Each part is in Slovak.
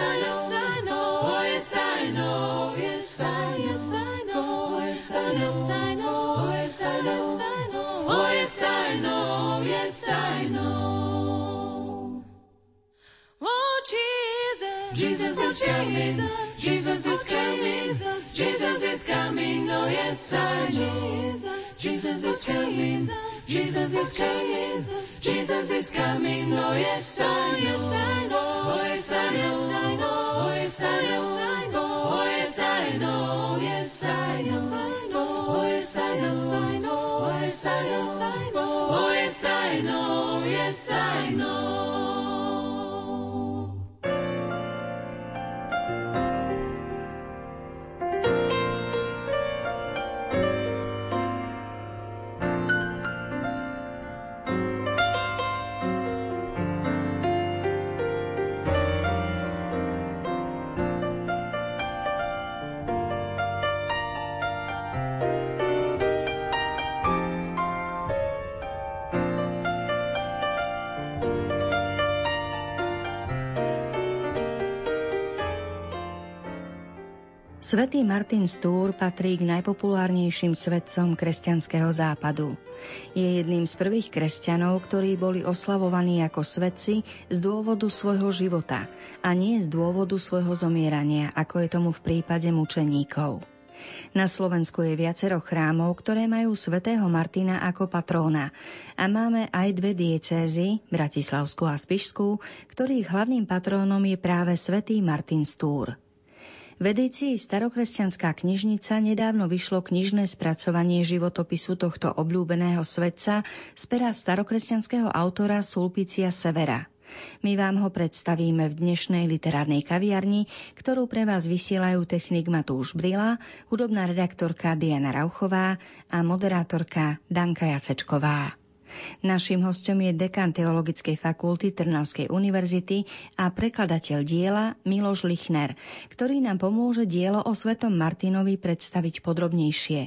yes I know, is coming, Jesus is coming, Jesus is coming, oh yes I know, Jesus is coming, Jesus is coming, Jesus is coming, oh yes I know, oh yes I know, oh yes I know, oh yes I know, yes I know, oh yes I know, oh yes I know, oh yes I know, yes I know. Svetý Martin Stúr patrí k najpopulárnejším svetcom kresťanského západu. Je jedným z prvých kresťanov, ktorí boli oslavovaní ako svetci z dôvodu svojho života a nie z dôvodu svojho zomierania, ako je tomu v prípade mučeníkov. Na Slovensku je viacero chrámov, ktoré majú svätého Martina ako patróna a máme aj dve diecézy, Bratislavskú a Spišskú, ktorých hlavným patrónom je práve svätý Martin Stúr. V edícii Starokresťanská knižnica nedávno vyšlo knižné spracovanie životopisu tohto obľúbeného svetca z pera starokresťanského autora Sulpicia Severa. My vám ho predstavíme v dnešnej literárnej kaviarni, ktorú pre vás vysielajú technik Matúš Brila, hudobná redaktorka Diana Rauchová a moderátorka Danka Jacečková. Naším hostom je dekan Teologickej fakulty Trnavskej univerzity a prekladateľ diela Miloš Lichner, ktorý nám pomôže dielo o Svetom Martinovi predstaviť podrobnejšie.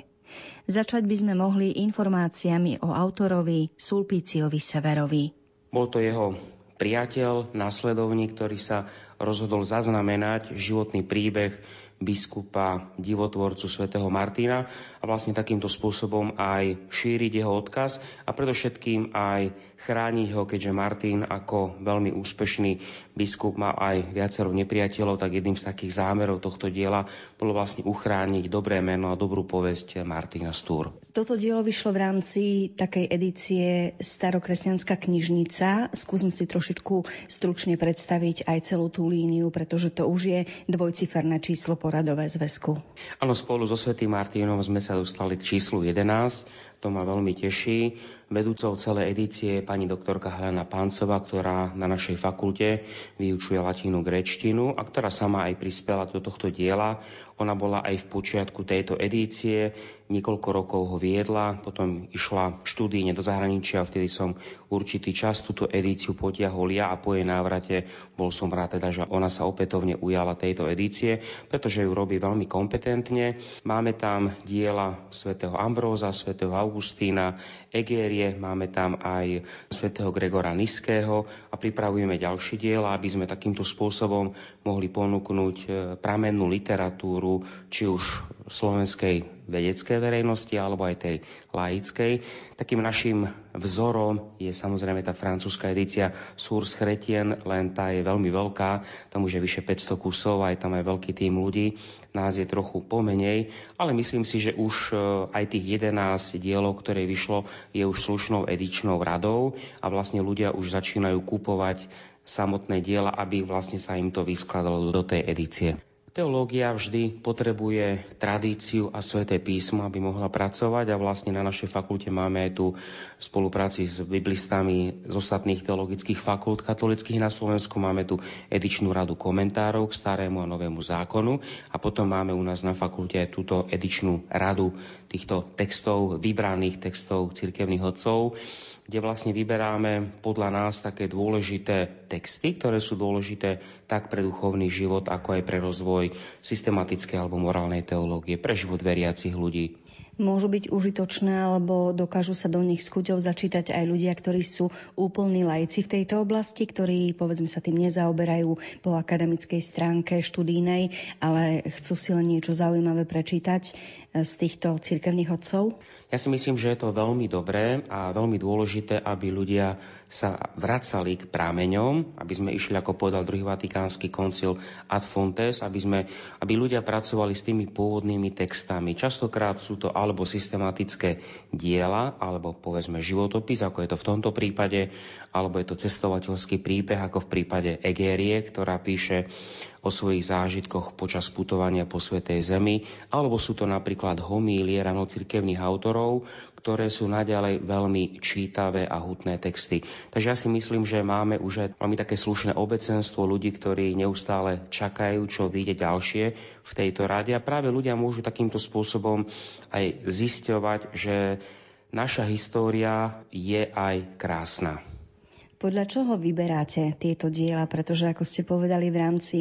Začať by sme mohli informáciami o autorovi Sulpíciovi Severovi. Bol to jeho priateľ, následovník, ktorý sa rozhodol zaznamenať životný príbeh biskupa, divotvorcu svätého Martina a vlastne takýmto spôsobom aj šíriť jeho odkaz a predovšetkým aj chrániť ho, keďže Martin ako veľmi úspešný biskup má aj viacero nepriateľov, tak jedným z takých zámerov tohto diela bolo vlastne uchrániť dobré meno a dobrú povesť Martina Stúr. Toto dielo vyšlo v rámci takej edície Starokresťanská knižnica. Skúsim si trošičku stručne predstaviť aj celú tú líniu, pretože to už je dvojciferné číslo poradové zväzku. Áno, spolu so Svetým Martinom sme sa dostali k číslu 11. To ma veľmi teší. Vedúcou celej edície je pani doktorka Helena Páncová, ktorá na našej fakulte vyučuje latínu grečtinu a ktorá sama aj prispela do tohto diela. Ona bola aj v počiatku tejto edície, niekoľko rokov ho viedla, potom išla štúdíne do zahraničia, vtedy som určitý čas túto edíciu potiahol ja a po jej návrate bol som rád teda, že ona sa opätovne ujala tejto edície, pretože ju robí veľmi kompetentne. Máme tam diela svätého Ambróza, svätého Augustína, Egérie, máme tam aj svätého Gregora Niského a pripravujeme ďalšie diela, aby sme takýmto spôsobom mohli ponúknuť e, pramennú literatúru, či už slovenskej vedeckej verejnosti alebo aj tej laickej. Takým našim vzorom je samozrejme tá francúzska edícia Source Chretien, len tá je veľmi veľká, tam už je vyše 500 kusov, aj tam je veľký tým ľudí, nás je trochu pomenej, ale myslím si, že už e, aj tých 11 dielov, ktoré vyšlo, je už slušnou edičnou radou a vlastne ľudia už začínajú kupovať samotné diela, aby vlastne sa im to vyskladalo do tej edície. Teológia vždy potrebuje tradíciu a sveté písmo, aby mohla pracovať a vlastne na našej fakulte máme aj tu v spolupráci s biblistami z ostatných teologických fakult katolických na Slovensku. Máme tu edičnú radu komentárov k starému a novému zákonu a potom máme u nás na fakulte aj túto edičnú radu týchto textov, vybraných textov cirkevných odcov kde vlastne vyberáme podľa nás také dôležité texty, ktoré sú dôležité tak pre duchovný život, ako aj pre rozvoj systematickej alebo morálnej teológie, pre život veriacich ľudí môžu byť užitočné alebo dokážu sa do nich s začítať aj ľudia, ktorí sú úplní lajci v tejto oblasti, ktorí povedzme sa tým nezaoberajú po akademickej stránke študínej, ale chcú si len niečo zaujímavé prečítať z týchto cirkevných odcov? Ja si myslím, že je to veľmi dobré a veľmi dôležité, aby ľudia sa vracali k prámeňom, aby sme išli, ako povedal druhý vatikánsky koncil ad fontes, aby, sme, aby ľudia pracovali s tými pôvodnými textami. Častokrát sú to alebo systematické diela, alebo povedzme životopis, ako je to v tomto prípade, alebo je to cestovateľský príbeh, ako v prípade Egérie, ktorá píše o svojich zážitkoch počas putovania po Svetej Zemi, alebo sú to napríklad homílie ranocirkevných autorov, ktoré sú naďalej veľmi čítavé a hutné texty. Takže ja si myslím, že máme už aj veľmi také slušné obecenstvo ľudí, ktorí neustále čakajú, čo vyjde ďalšie v tejto rade. A práve ľudia môžu takýmto spôsobom aj zisťovať, že naša história je aj krásna. Podľa čoho vyberáte tieto diela? Pretože, ako ste povedali, v rámci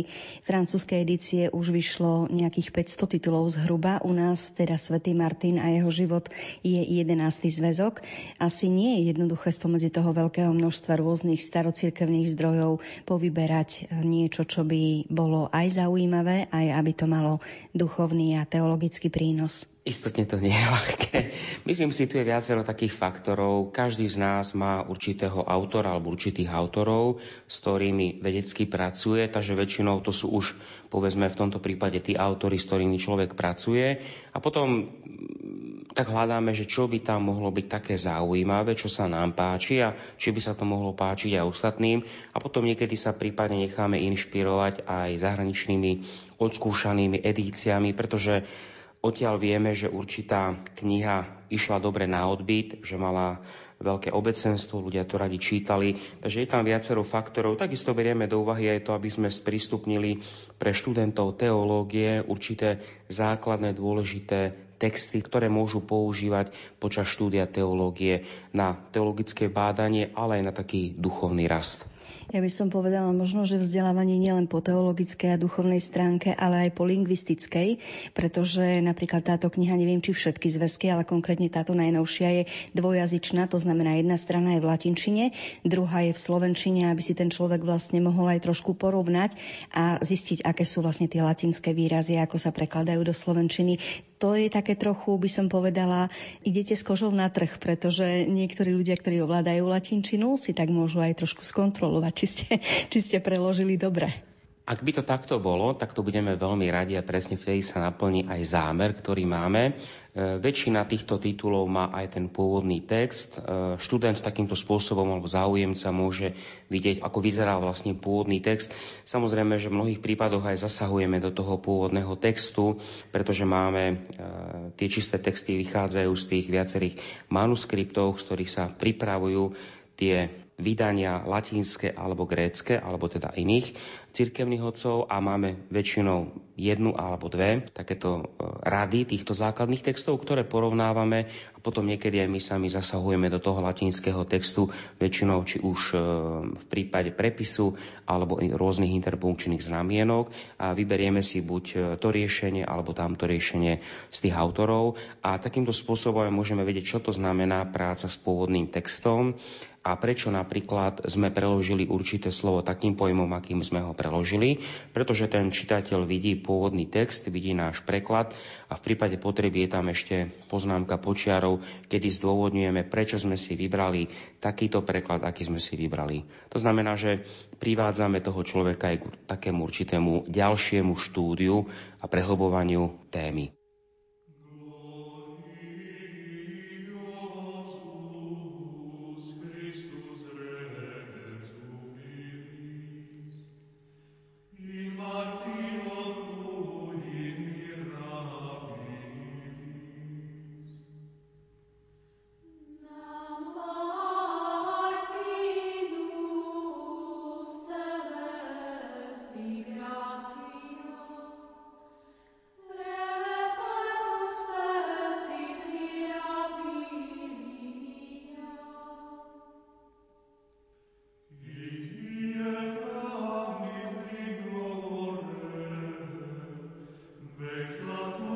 francúzskej edície už vyšlo nejakých 500 titulov zhruba. U nás teda Svetý Martin a jeho život je 11. zväzok. Asi nie je jednoduché spomedzi toho veľkého množstva rôznych starocirkevných zdrojov povyberať niečo, čo by bolo aj zaujímavé, aj aby to malo duchovný a teologický prínos. Istotne to nie je ľahké. Myslím si, tu je viacero takých faktorov. Každý z nás má určitého autora alebo určitých autorov, s ktorými vedecky pracuje, takže väčšinou to sú už, povedzme, v tomto prípade tí autory, s ktorými človek pracuje. A potom mm, tak hľadáme, že čo by tam mohlo byť také zaujímavé, čo sa nám páči a či by sa to mohlo páčiť aj ostatným. A potom niekedy sa prípadne necháme inšpirovať aj zahraničnými odskúšanými edíciami, pretože Odtiaľ vieme, že určitá kniha išla dobre na odbyt, že mala veľké obecenstvo, ľudia to radi čítali, takže je tam viacero faktorov. Takisto berieme do úvahy aj to, aby sme sprístupnili pre študentov teológie určité základné dôležité texty, ktoré môžu používať počas štúdia teológie na teologické bádanie, ale aj na taký duchovný rast. Ja by som povedala možno, že vzdelávanie nielen po teologickej a duchovnej stránke, ale aj po lingvistickej, pretože napríklad táto kniha, neviem či všetky zväzky, ale konkrétne táto najnovšia je dvojazyčná, to znamená jedna strana je v latinčine, druhá je v slovenčine, aby si ten človek vlastne mohol aj trošku porovnať a zistiť, aké sú vlastne tie latinské výrazy, ako sa prekladajú do slovenčiny. To je také trochu, by som povedala, idete s kožou na trh, pretože niektorí ľudia, ktorí ovládajú latinčinu, si tak môžu aj trošku skontrolovať, či ste, či ste preložili dobre. Ak by to takto bolo, tak to budeme veľmi radi a presne vtedy sa naplní aj zámer, ktorý máme. E, väčšina týchto titulov má aj ten pôvodný text. E, študent takýmto spôsobom alebo záujemca môže vidieť, ako vyzerá vlastne pôvodný text. Samozrejme, že v mnohých prípadoch aj zasahujeme do toho pôvodného textu, pretože máme e, tie čisté texty vychádzajú z tých viacerých manuskriptov, z ktorých sa pripravujú tie vydania latinské alebo grécke, alebo teda iných cirkevných odcov a máme väčšinou jednu alebo dve takéto e, rady týchto základných textov, ktoré porovnávame a potom niekedy aj my sami zasahujeme do toho latinského textu, väčšinou či už e, v prípade prepisu alebo rôznych interpunkčných znamienok. A vyberieme si buď e, to riešenie alebo tamto riešenie z tých autorov. A takýmto spôsobom môžeme vedieť, čo to znamená práca s pôvodným textom a prečo napríklad sme preložili určité slovo takým pojmom, akým sme ho preložili, pretože ten čitateľ vidí pôvodný text, vidí náš preklad a v prípade potreby je tam ešte poznámka počiarov, kedy zdôvodňujeme, prečo sme si vybrali takýto preklad, aký sme si vybrali. To znamená, že privádzame toho človeka aj k takému určitému ďalšiemu štúdiu a prehlbovaniu témy.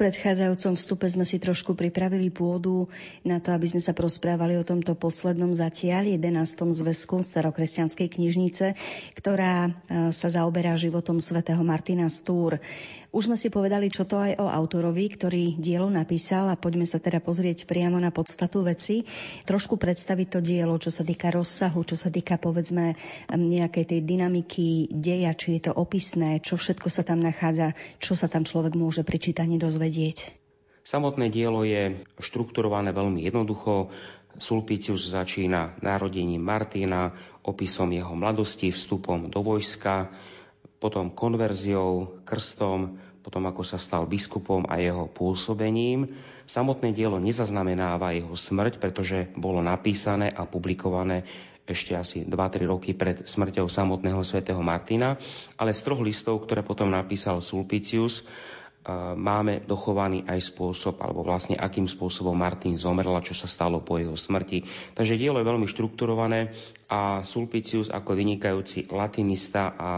predchádzajúcom vstupe sme si trošku pripravili pôdu na to, aby sme sa prosprávali o tomto poslednom zatiaľ 11. zväzku starokresťanskej knižnice, ktorá e, sa zaoberá životom svätého Martina Stúr. Už sme si povedali, čo to aj o autorovi, ktorý dielo napísal a poďme sa teda pozrieť priamo na podstatu veci. Trošku predstaviť to dielo, čo sa týka rozsahu, čo sa týka povedzme nejakej tej dynamiky deja, či je to opisné, čo všetko sa tam nachádza, čo sa tam človek môže pri čítaní dozvedieť. Samotné dielo je štrukturované veľmi jednoducho. Sulpicius začína narodením Martina, opisom jeho mladosti, vstupom do vojska, potom konverziou, krstom, potom ako sa stal biskupom a jeho pôsobením. Samotné dielo nezaznamenáva jeho smrť, pretože bolo napísané a publikované ešte asi 2-3 roky pred smrťou samotného svätého Martina, ale z troch listov, ktoré potom napísal Sulpicius, máme dochovaný aj spôsob, alebo vlastne akým spôsobom Martin zomrel a čo sa stalo po jeho smrti. Takže dielo je veľmi štrukturované a Sulpicius ako vynikajúci latinista a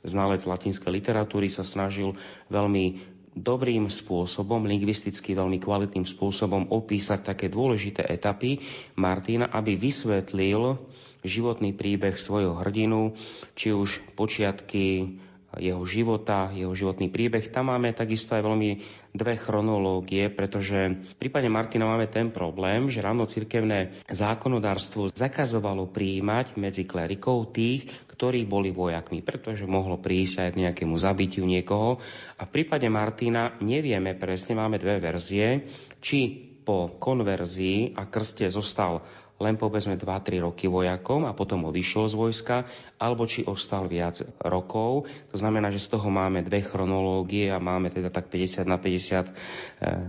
znalec latinskej literatúry sa snažil veľmi dobrým spôsobom, lingvisticky veľmi kvalitným spôsobom opísať také dôležité etapy Martina, aby vysvetlil životný príbeh svojho hrdinu, či už počiatky jeho života, jeho životný príbeh. Tam máme takisto aj veľmi dve chronológie, pretože v prípade Martina máme ten problém, že ráno cirkevné zákonodárstvo zakazovalo prijímať medzi klerikov tých, ktorí boli vojakmi, pretože mohlo prísť aj k nejakému zabitiu niekoho. A v prípade Martina nevieme presne, máme dve verzie, či po konverzii a krste zostal len povedzme 2-3 roky vojakom a potom odišiel z vojska, alebo či ostal viac rokov. To znamená, že z toho máme dve chronológie a máme teda tak 50 na 50 e,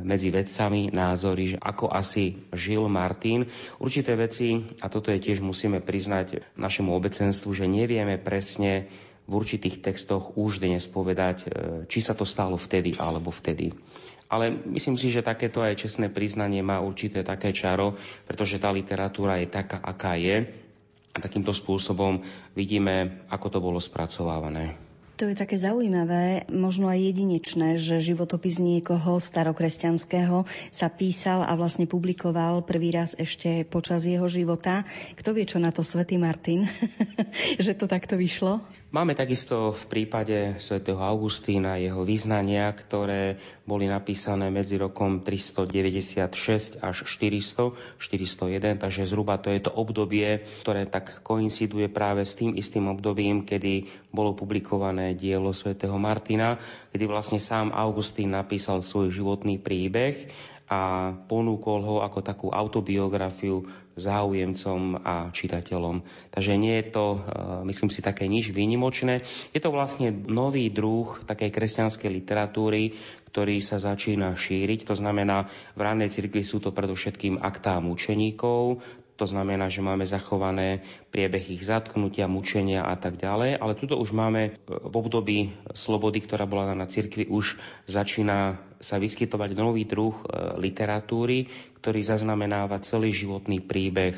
medzi vedcami názory, že ako asi žil Martin. Určité veci, a toto je tiež musíme priznať našemu obecenstvu, že nevieme presne v určitých textoch už dnes povedať, e, či sa to stalo vtedy alebo vtedy. Ale myslím si, že takéto aj čestné priznanie má určité také čaro, pretože tá literatúra je taká, aká je. A takýmto spôsobom vidíme, ako to bolo spracovávané. To je také zaujímavé, možno aj jedinečné, že životopis niekoho starokresťanského sa písal a vlastne publikoval prvý raz ešte počas jeho života. Kto vie, čo na to svätý Martin, že to takto vyšlo? Máme takisto v prípade svätého Augustína jeho vyznania, ktoré boli napísané medzi rokom 396 až 400, 401, takže zhruba to je to obdobie, ktoré tak koinciduje práve s tým istým obdobím, kedy bolo publikované dielo svätého Martina, kedy vlastne sám Augustín napísal svoj životný príbeh a ponúkol ho ako takú autobiografiu záujemcom a čitateľom. Takže nie je to, e, myslím si, také nič výnimočné. Je to vlastne nový druh takej kresťanskej literatúry, ktorý sa začína šíriť. To znamená, v rannej cirkvi sú to predovšetkým aktá mučeníkov, to znamená, že máme zachované priebeh ich zatknutia, mučenia a tak ďalej, ale tuto už máme v období slobody, ktorá bola na cirkvi, už začína sa vyskytovať nový druh e, literatúry, ktorý zaznamenáva celý životný príbeh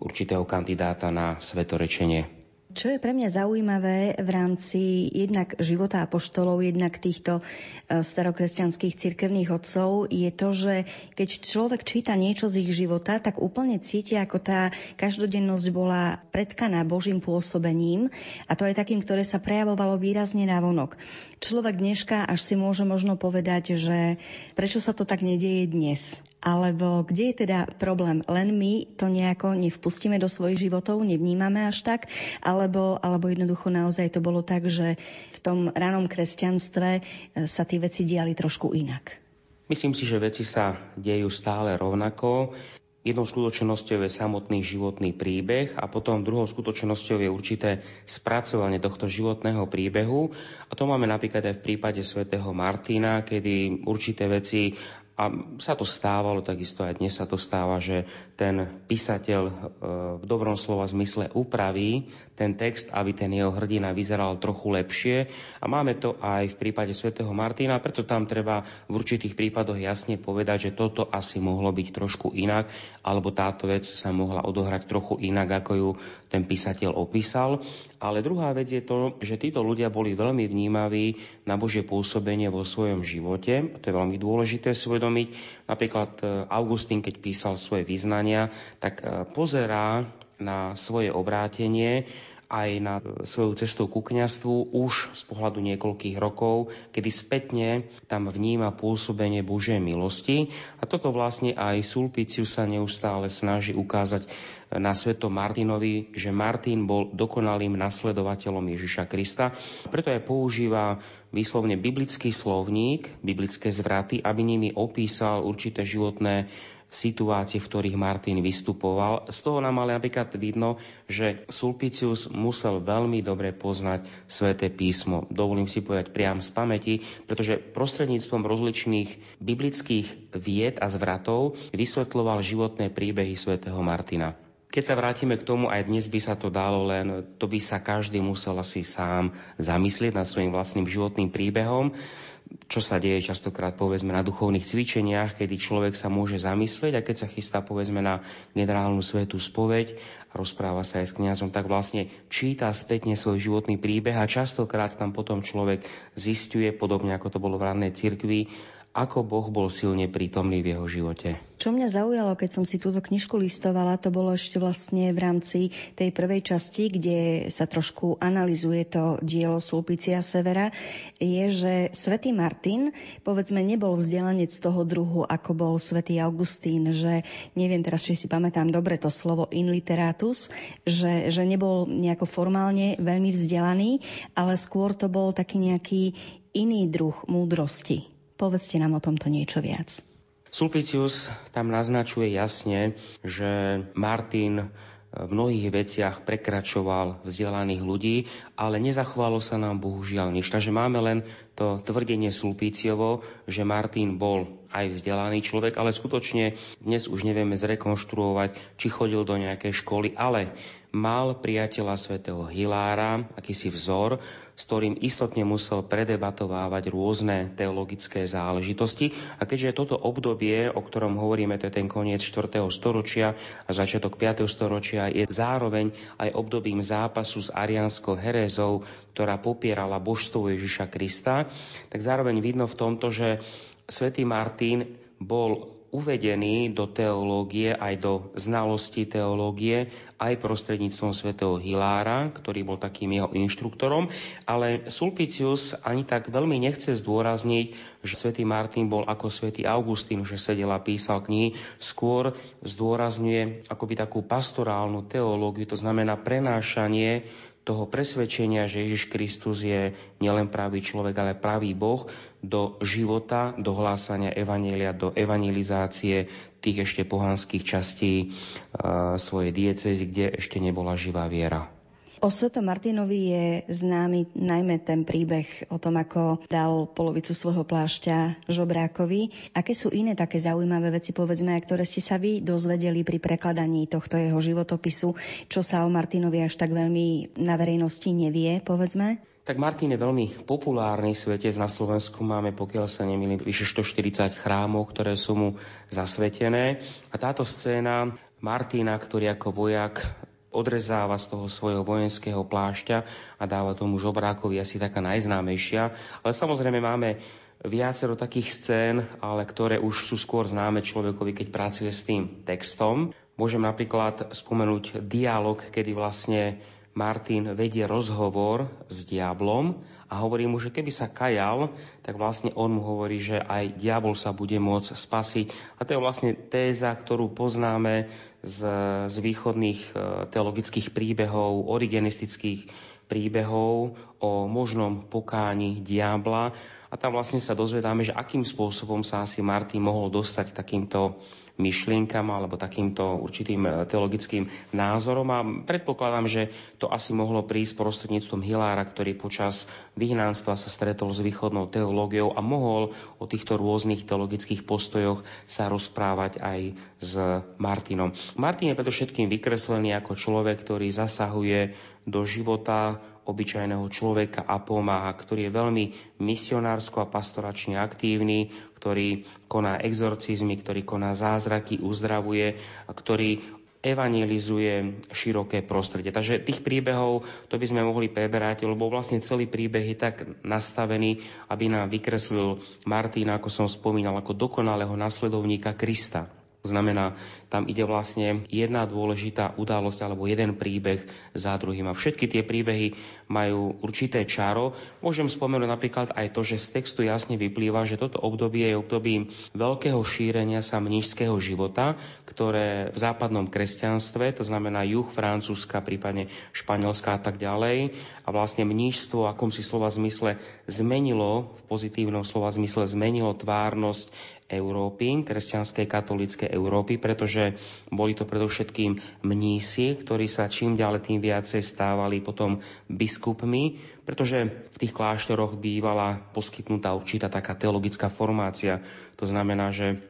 určitého kandidáta na svetorečenie. Čo je pre mňa zaujímavé v rámci jednak života apoštolov, jednak týchto e, starokresťanských cirkevných otcov, je to, že keď človek číta niečo z ich života, tak úplne cíti, ako tá každodennosť bola predkaná Božím pôsobením a to aj takým, ktoré sa prejavovalo výrazne na vonok. Človek dneška až si môže možno povedať, že prečo sa to tak nedieje dnes. Alebo kde je teda problém? Len my to nejako nevpustíme do svojich životov, nevnímame až tak? Alebo, alebo jednoducho naozaj to bolo tak, že v tom ranom kresťanstve e, sa tie veci diali trošku inak? Myslím si, že veci sa dejú stále rovnako. Jednou skutočnosťou je samotný životný príbeh a potom druhou skutočnosťou je určité spracovanie tohto životného príbehu. A to máme napríklad aj v prípade svätého Martina, kedy určité veci A sa to stávalo, takisto aj dnes sa to stáva, že ten písateľ e, v dobrom slova zmysle upraví ten text, aby ten jeho hrdina vyzeral trochu lepšie. A máme to aj v prípade svätého Martina, preto tam treba v určitých prípadoch jasne povedať, že toto asi mohlo byť trošku inak, alebo táto vec sa mohla odohrať trochu inak, ako ju ten písateľ opísal. Ale druhá vec je to, že títo ľudia boli veľmi vnímaví na Božie pôsobenie vo svojom živote. To je veľmi dôležité svedomiť. Napríklad e, Augustín, keď písal svoje vyznania, tak e, pozerá na svoje obrátenie aj na svoju cestu ku kňastvu už z pohľadu niekoľkých rokov, kedy spätne tam vníma pôsobenie Božej milosti. A toto vlastne aj Sulpiciu sa neustále snaží ukázať na sveto Martinovi, že Martin bol dokonalým nasledovateľom Ježiša Krista. Preto aj používa výslovne biblický slovník, biblické zvraty, aby nimi opísal určité životné situácie, v ktorých Martin vystupoval. Z toho nám ale napríklad vidno, že Sulpicius musel veľmi dobre poznať sväté písmo. Dovolím si povedať priam z pamäti, pretože prostredníctvom rozličných biblických vied a zvratov vysvetľoval životné príbehy svätého Martina. Keď sa vrátime k tomu, aj dnes by sa to dalo, len to by sa každý musel asi sám zamyslieť nad svojim vlastným životným príbehom čo sa deje častokrát povedzme na duchovných cvičeniach, kedy človek sa môže zamyslieť a keď sa chystá povedzme na generálnu svetú spoveď a rozpráva sa aj s kňazom, tak vlastne číta spätne svoj životný príbeh a častokrát tam potom človek zistuje, podobne ako to bolo v rannej cirkvi, ako Boh bol silne prítomný v jeho živote. Čo mňa zaujalo, keď som si túto knižku listovala, to bolo ešte vlastne v rámci tej prvej časti, kde sa trošku analizuje to dielo Sulpicia Severa, je, že svätý Martin, povedzme, nebol vzdelanec toho druhu, ako bol svätý Augustín, že neviem teraz, či si pamätám dobre to slovo in literatus, že, že nebol nejako formálne veľmi vzdelaný, ale skôr to bol taký nejaký iný druh múdrosti. Povedzte nám o tomto niečo viac. Sulpicius tam naznačuje jasne, že Martin v mnohých veciach prekračoval vzdelaných ľudí, ale nezachovalo sa nám bohužiaľ nič. Takže máme len to tvrdenie Sulpíciovo, že Martin bol aj vzdelaný človek, ale skutočne dnes už nevieme zrekonštruovať, či chodil do nejakej školy, ale mal priateľa svätého Hilára, akýsi vzor, s ktorým istotne musel predebatovávať rôzne teologické záležitosti. A keďže toto obdobie, o ktorom hovoríme, to je ten koniec 4. storočia a začiatok 5. storočia, je zároveň aj obdobím zápasu s arianskou herézou, ktorá popierala božstvo Ježiša Krista, tak zároveň vidno v tomto, že svätý Martin bol uvedený do teológie, aj do znalosti teológie, aj prostredníctvom svätého Hilára, ktorý bol takým jeho inštruktorom, ale Sulpicius ani tak veľmi nechce zdôrazniť, že svätý Martin bol ako svätý Augustín, že sedel a písal knihy, skôr zdôrazňuje akoby takú pastorálnu teológiu, to znamená prenášanie toho presvedčenia, že Ježiš Kristus je nielen pravý človek, ale pravý Boh do života, do hlásania evanielia, do evangelizácie tých ešte pohanských častí uh, svojej diecezy, kde ešte nebola živá viera. O Svetom Martinovi je známy najmä ten príbeh o tom, ako dal polovicu svojho plášťa žobrákovi. Aké sú iné také zaujímavé veci, povedzme, ktoré ste sa vy dozvedeli pri prekladaní tohto jeho životopisu, čo sa o Martinovi až tak veľmi na verejnosti nevie, povedzme? Tak Martin je veľmi populárny svetec. Na Slovensku máme, pokiaľ sa nemýlim, vyše 140 chrámov, ktoré sú mu zasvetené. A táto scéna Martina, ktorý ako vojak odrezáva z toho svojho vojenského plášťa a dáva tomu žobrákovi asi taká najznámejšia. Ale samozrejme máme viacero takých scén, ale ktoré už sú skôr známe človekovi, keď pracuje s tým textom. Môžem napríklad spomenúť dialog, kedy vlastne Martin vedie rozhovor s diablom a hovorí mu, že keby sa kajal, tak vlastne on mu hovorí, že aj diabol sa bude môcť spasiť. A to je vlastne téza, ktorú poznáme z, z východných e, teologických príbehov, origenistických príbehov o možnom pokáni diabla. A tam vlastne sa dozvedáme, že akým spôsobom sa asi Martin mohol dostať takýmto myšlienkam alebo takýmto určitým e, teologickým názorom a predpokladám, že to asi mohlo prísť prostredníctvom Hilára, ktorý počas vyhnánstva sa stretol s východnou teológiou a mohol o týchto rôznych teologických postojoch sa rozprávať aj s Martinom. Martin je predovšetkým vykreslený ako človek, ktorý zasahuje do života obyčajného človeka a pomáha, ktorý je veľmi misionársko a pastoračne aktívny, ktorý koná exorcizmy, ktorý koná zázraky, uzdravuje a ktorý evangelizuje široké prostredie. Takže tých príbehov to by sme mohli preberať, lebo vlastne celý príbeh je tak nastavený, aby nám vykreslil Martina, ako som spomínal, ako dokonalého nasledovníka Krista. To znamená, tam ide vlastne jedna dôležitá udalosť alebo jeden príbeh za druhým. A všetky tie príbehy majú určité čaro. Môžem spomenúť napríklad aj to, že z textu jasne vyplýva, že toto obdobie je obdobím veľkého šírenia sa mnížského života, ktoré v západnom kresťanstve, to znamená juh Francúzska, prípadne Španielska a tak ďalej, a vlastne mnížstvo, akom si slova zmysle zmenilo, v pozitívnom slova zmysle zmenilo tvárnosť Európy, kresťanskej katolíckej Európy, pretože boli to predovšetkým mnísi, ktorí sa čím ďalej tým viacej stávali potom biskupmi, pretože v tých kláštoroch bývala poskytnutá určitá taká teologická formácia. To znamená, že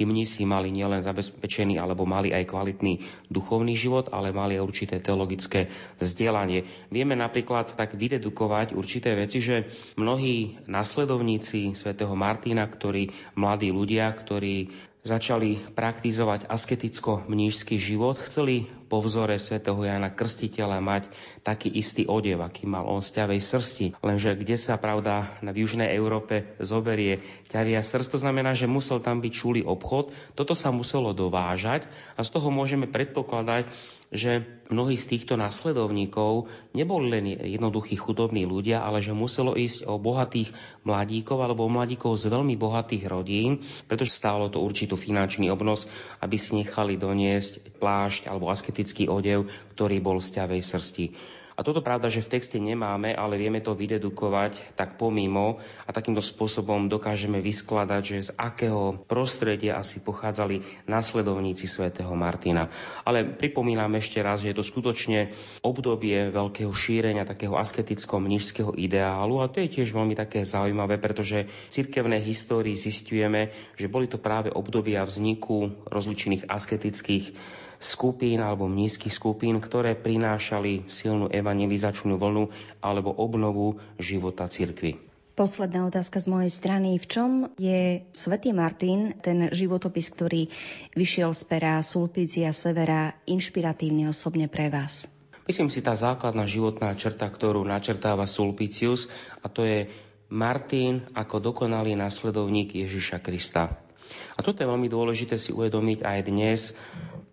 Tí mnísi mali nielen zabezpečený alebo mali aj kvalitný duchovný život, ale mali aj určité teologické vzdelanie. Vieme napríklad tak vydedukovať určité veci, že mnohí nasledovníci svätého Martina, ktorí mladí ľudia, ktorí začali praktizovať asketicko-mnížský život, chceli po vzore svätého Jana Krstiteľa mať taký istý odev, aký mal on z ťavej srsti. Lenže kde sa, pravda, na Južnej Európe zoberie ťavia srst, to znamená, že musel tam byť čulý obchod. Toto sa muselo dovážať a z toho môžeme predpokladať, že mnohí z týchto nasledovníkov neboli len jednoduchí chudobní ľudia, ale že muselo ísť o bohatých mladíkov alebo o mladíkov z veľmi bohatých rodín, pretože stálo to určitú finančný obnos, aby si nechali doniesť plášť alebo asketický odev, ktorý bol z ťavej srsti. A toto pravda, že v texte nemáme, ale vieme to vydedukovať tak pomimo a takýmto spôsobom dokážeme vyskladať, že z akého prostredia asi pochádzali následovníci svätého Martina. Ale pripomínam ešte raz, že je to skutočne obdobie veľkého šírenia takého asketického mnižského ideálu a to je tiež veľmi také zaujímavé, pretože v cirkevnej histórii zistujeme, že boli to práve obdobia vzniku rozličných asketických skupín alebo nízkych skupín, ktoré prinášali silnú evangelizačnú vlnu alebo obnovu života cirkvy. Posledná otázka z mojej strany. V čom je svätý Martin, ten životopis, ktorý vyšiel z pera Sulpícia Severa, inšpiratívny osobne pre vás? Myslím si, tá základná životná črta, ktorú načrtáva Sulpicius, a to je Martin ako dokonalý následovník Ježiša Krista. A toto je veľmi dôležité si uvedomiť aj dnes,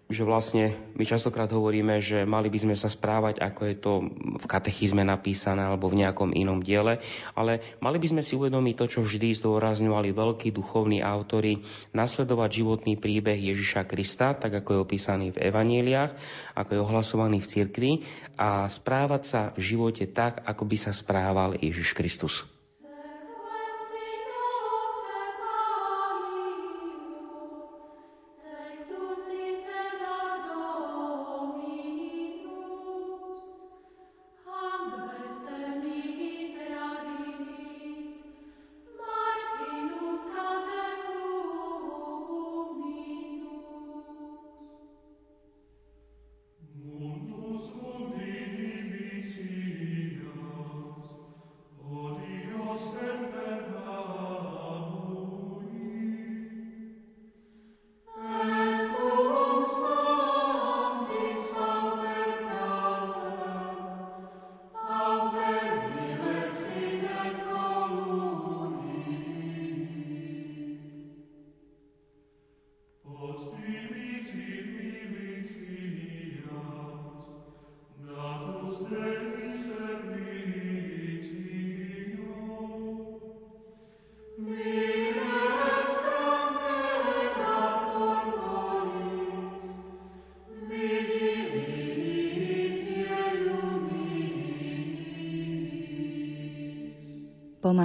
že vlastne my častokrát hovoríme, že mali by sme sa správať, ako je to v katechizme napísané alebo v nejakom inom diele, ale mali by sme si uvedomiť to, čo vždy zdôrazňovali veľkí duchovní autory, nasledovať životný príbeh Ježiša Krista, tak ako je opísaný v evaníliách, ako je ohlasovaný v cirkvi a správať sa v živote tak, ako by sa správal Ježiš Kristus.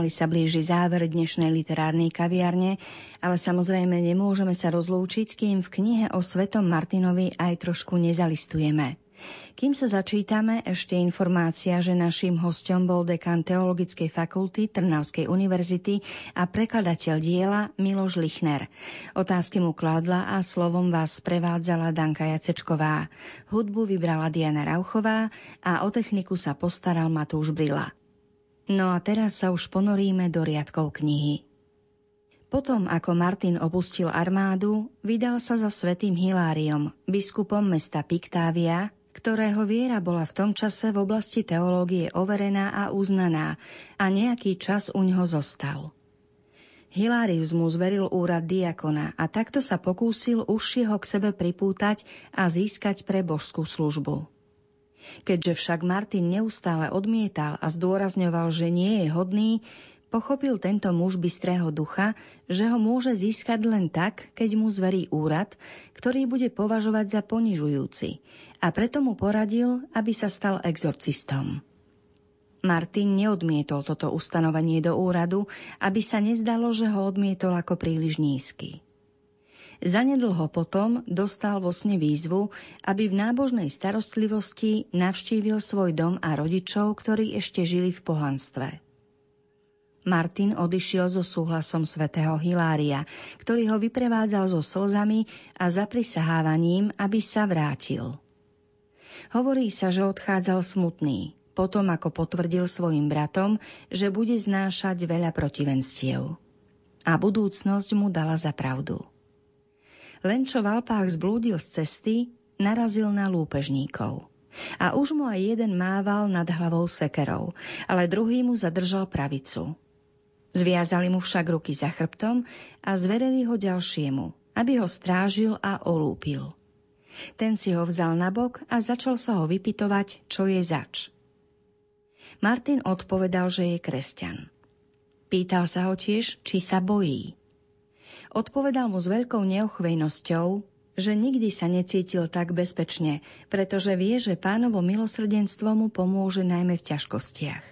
Pomaly sa blíži záver dnešnej literárnej kaviarne, ale samozrejme nemôžeme sa rozlúčiť, kým v knihe o Svetom Martinovi aj trošku nezalistujeme. Kým sa začítame, ešte informácia, že našim hostom bol dekan Teologickej fakulty Trnavskej univerzity a prekladateľ diela Miloš Lichner. Otázky mu kladla a slovom vás prevádzala Danka Jacečková. Hudbu vybrala Diana Rauchová a o techniku sa postaral Matúš Brila. No a teraz sa už ponoríme do riadkov knihy. Potom, ako Martin opustil armádu, vydal sa za svetým Hiláriom, biskupom mesta Piktávia, ktorého viera bola v tom čase v oblasti teológie overená a uznaná a nejaký čas u ňoho zostal. Hilárius mu zveril úrad diakona a takto sa pokúsil užšie ho k sebe pripútať a získať pre božskú službu. Keďže však Martin neustále odmietal a zdôrazňoval, že nie je hodný, pochopil tento muž bystrého ducha, že ho môže získať len tak, keď mu zverí úrad, ktorý bude považovať za ponižujúci a preto mu poradil, aby sa stal exorcistom. Martin neodmietol toto ustanovenie do úradu, aby sa nezdalo, že ho odmietol ako príliš nízky. Zanedlho potom dostal vo sne výzvu, aby v nábožnej starostlivosti navštívil svoj dom a rodičov, ktorí ešte žili v pohanstve. Martin odišiel so súhlasom svätého Hilária, ktorý ho vyprevádzal so slzami a zaprisahávaním, aby sa vrátil. Hovorí sa, že odchádzal smutný, potom ako potvrdil svojim bratom, že bude znášať veľa protivenstiev. A budúcnosť mu dala za pravdu. Len čo v Alpách zblúdil z cesty, narazil na lúpežníkov. A už mu aj jeden mával nad hlavou sekerou, ale druhý mu zadržal pravicu. Zviazali mu však ruky za chrbtom a zverili ho ďalšiemu, aby ho strážil a olúpil. Ten si ho vzal na bok a začal sa ho vypitovať, čo je zač. Martin odpovedal, že je kresťan. Pýtal sa ho tiež, či sa bojí. Odpovedal mu s veľkou neochvejnosťou, že nikdy sa necítil tak bezpečne, pretože vie, že pánovo milosrdenstvo mu pomôže najmä v ťažkostiach.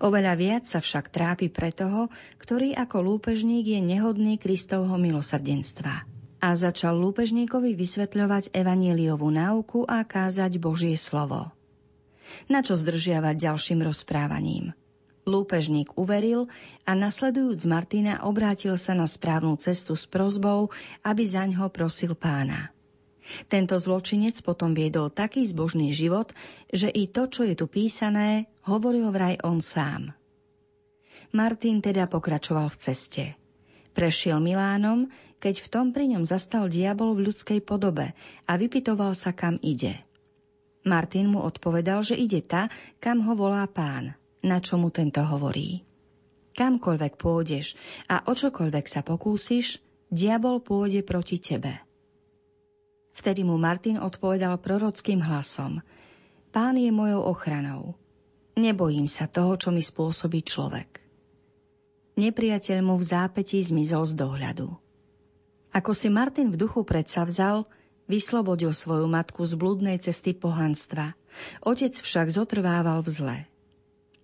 Oveľa viac sa však trápi pre toho, ktorý ako lúpežník je nehodný Kristovho milosrdenstva. A začal lúpežníkovi vysvetľovať evanieliovú náuku a kázať Božie slovo. Na čo zdržiavať ďalším rozprávaním? Lúpežník uveril a nasledujúc Martina obrátil sa na správnu cestu s prozbou, aby zaň ho prosil pána. Tento zločinec potom viedol taký zbožný život, že i to, čo je tu písané, hovoril vraj on sám. Martin teda pokračoval v ceste. Prešiel Milánom, keď v tom pri ňom zastal diabol v ľudskej podobe a vypitoval sa, kam ide. Martin mu odpovedal, že ide ta, kam ho volá pán – na čo mu tento hovorí. Kamkoľvek pôjdeš a o čokoľvek sa pokúsiš, diabol pôjde proti tebe. Vtedy mu Martin odpovedal prorockým hlasom. Pán je mojou ochranou. Nebojím sa toho, čo mi spôsobí človek. Nepriateľ mu v zápätí zmizol z dohľadu. Ako si Martin v duchu predsavzal, vyslobodil svoju matku z blúdnej cesty pohanstva. Otec však zotrvával v zle.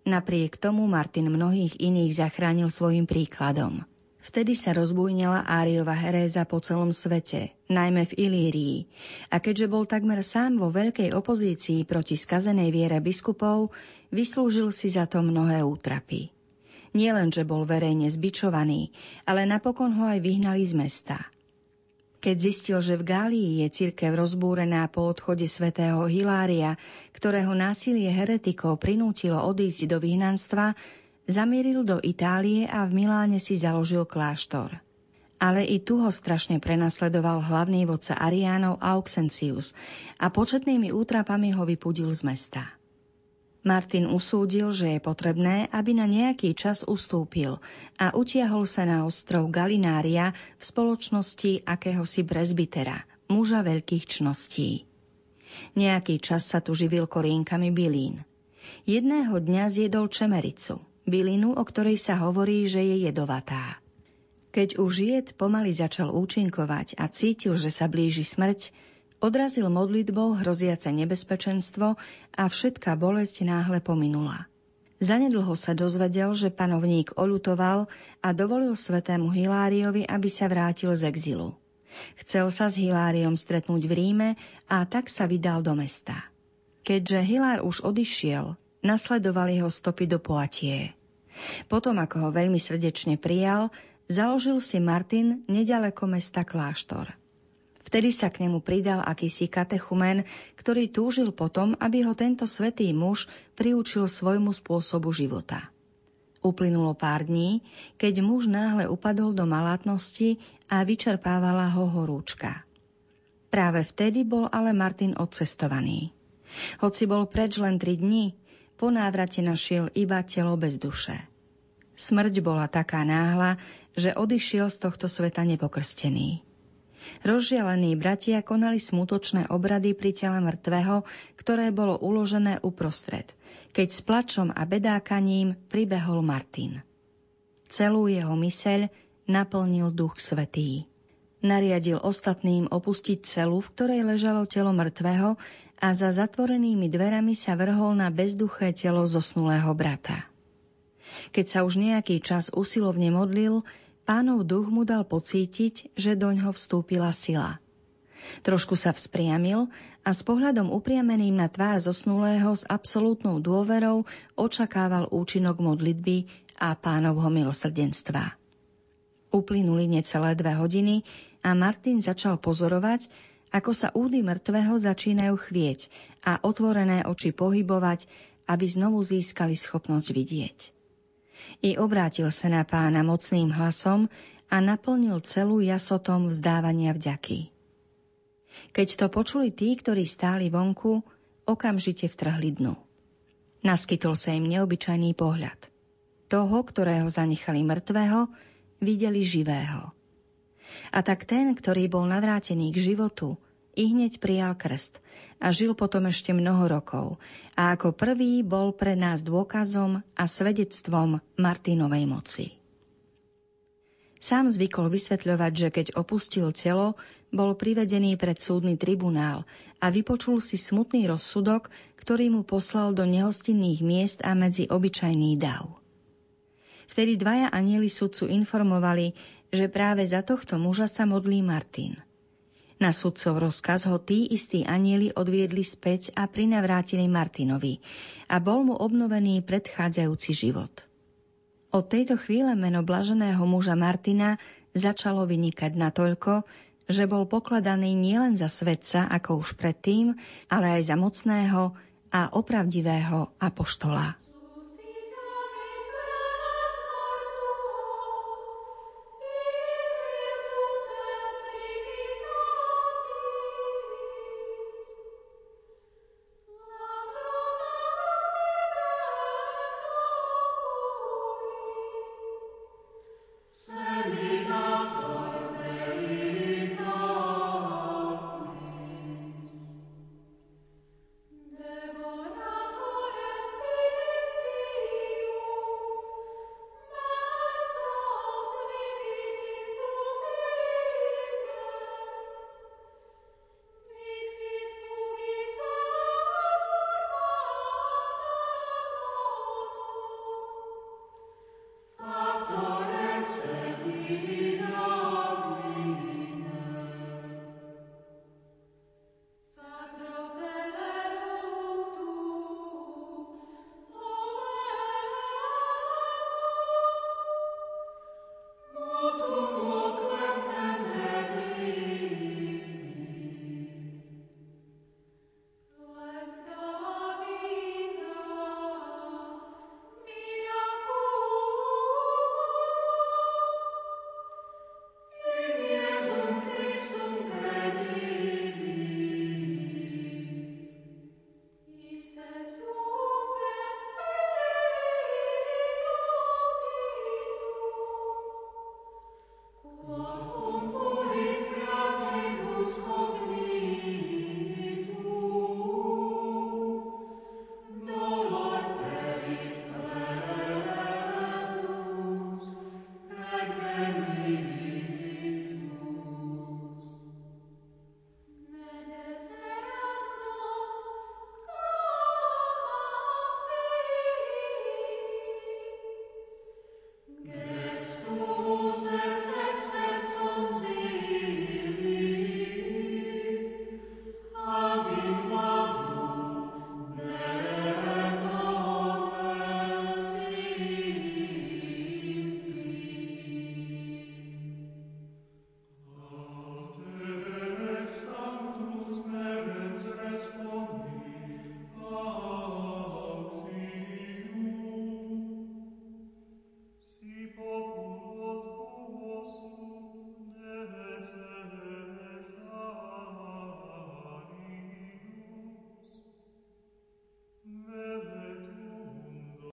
Napriek tomu Martin mnohých iných zachránil svojim príkladom. Vtedy sa rozbújnila Áriova heréza po celom svete, najmä v Ilírii, a keďže bol takmer sám vo veľkej opozícii proti skazenej viere biskupov, vyslúžil si za to mnohé útrapy. Nielen, že bol verejne zbičovaný, ale napokon ho aj vyhnali z mesta – keď zistil, že v Gálii je cirkev rozbúrená po odchode svätého Hilária, ktorého násilie heretikov prinútilo odísť do vyhnanstva, zamieril do Itálie a v Miláne si založil kláštor. Ale i tu ho strašne prenasledoval hlavný vodca Ariánov Auxencius a početnými útrapami ho vypudil z mesta. Martin usúdil, že je potrebné, aby na nejaký čas ustúpil a utiahol sa na ostrov Galinária v spoločnosti akéhosi prezbitera, muža veľkých čností. Nejaký čas sa tu živil korienkami bylín. Jedného dňa zjedol čemericu, bylinu, o ktorej sa hovorí, že je jedovatá. Keď už jed pomaly začal účinkovať a cítil, že sa blíži smrť, Odrazil modlitbou hroziace nebezpečenstvo a všetká bolesť náhle pominula. Zanedlho sa dozvedel, že panovník oľutoval a dovolil svetému Hiláriovi, aby sa vrátil z exilu. Chcel sa s Hiláriom stretnúť v Ríme a tak sa vydal do mesta. Keďže Hilár už odišiel, nasledovali ho stopy do Poatie. Potom, ako ho veľmi srdečne prijal, založil si Martin nedaleko mesta kláštor. Vtedy sa k nemu pridal akýsi katechumen, ktorý túžil potom, aby ho tento svetý muž priučil svojmu spôsobu života. Uplynulo pár dní, keď muž náhle upadol do malátnosti a vyčerpávala ho horúčka. Práve vtedy bol ale Martin odcestovaný. Hoci bol preč len tri dní, po návrate našiel iba telo bez duše. Smrť bola taká náhla, že odišiel z tohto sveta nepokrstený. Rozžialení bratia konali smutočné obrady pri tele mŕtvého, ktoré bolo uložené uprostred, keď s plačom a bedákaním pribehol Martin. Celú jeho myseľ naplnil duch svetý. Nariadil ostatným opustiť celu, v ktorej ležalo telo mŕtvého a za zatvorenými dverami sa vrhol na bezduché telo zosnulého brata. Keď sa už nejaký čas usilovne modlil, pánov duch mu dal pocítiť, že doňho vstúpila sila. Trošku sa vzpriamil a s pohľadom upriameným na tvár zosnulého s absolútnou dôverou očakával účinok modlitby a pánovho milosrdenstva. Uplynuli necelé dve hodiny a Martin začal pozorovať, ako sa údy mŕtvého začínajú chvieť a otvorené oči pohybovať, aby znovu získali schopnosť vidieť. I obrátil sa na pána mocným hlasom a naplnil celú jasotom vzdávania vďaky. Keď to počuli tí, ktorí stáli vonku, okamžite vtrhli dnu. Naskytol sa im neobyčajný pohľad. Toho, ktorého zanechali mŕtvého, videli živého. A tak ten, ktorý bol navrátený k životu, i hneď prijal krst a žil potom ešte mnoho rokov a ako prvý bol pre nás dôkazom a svedectvom Martinovej moci. Sám zvykol vysvetľovať, že keď opustil telo, bol privedený pred súdny tribunál a vypočul si smutný rozsudok, ktorý mu poslal do nehostinných miest a medzi obyčajný dav. Vtedy dvaja anieli sudcu informovali, že práve za tohto muža sa modlí Martin. Na sudcov rozkaz ho tí istí anieli odviedli späť a prinavrátili Martinovi a bol mu obnovený predchádzajúci život. Od tejto chvíle meno blaženého muža Martina začalo vynikať natoľko, že bol pokladaný nielen za svetca, ako už predtým, ale aj za mocného a opravdivého apoštola.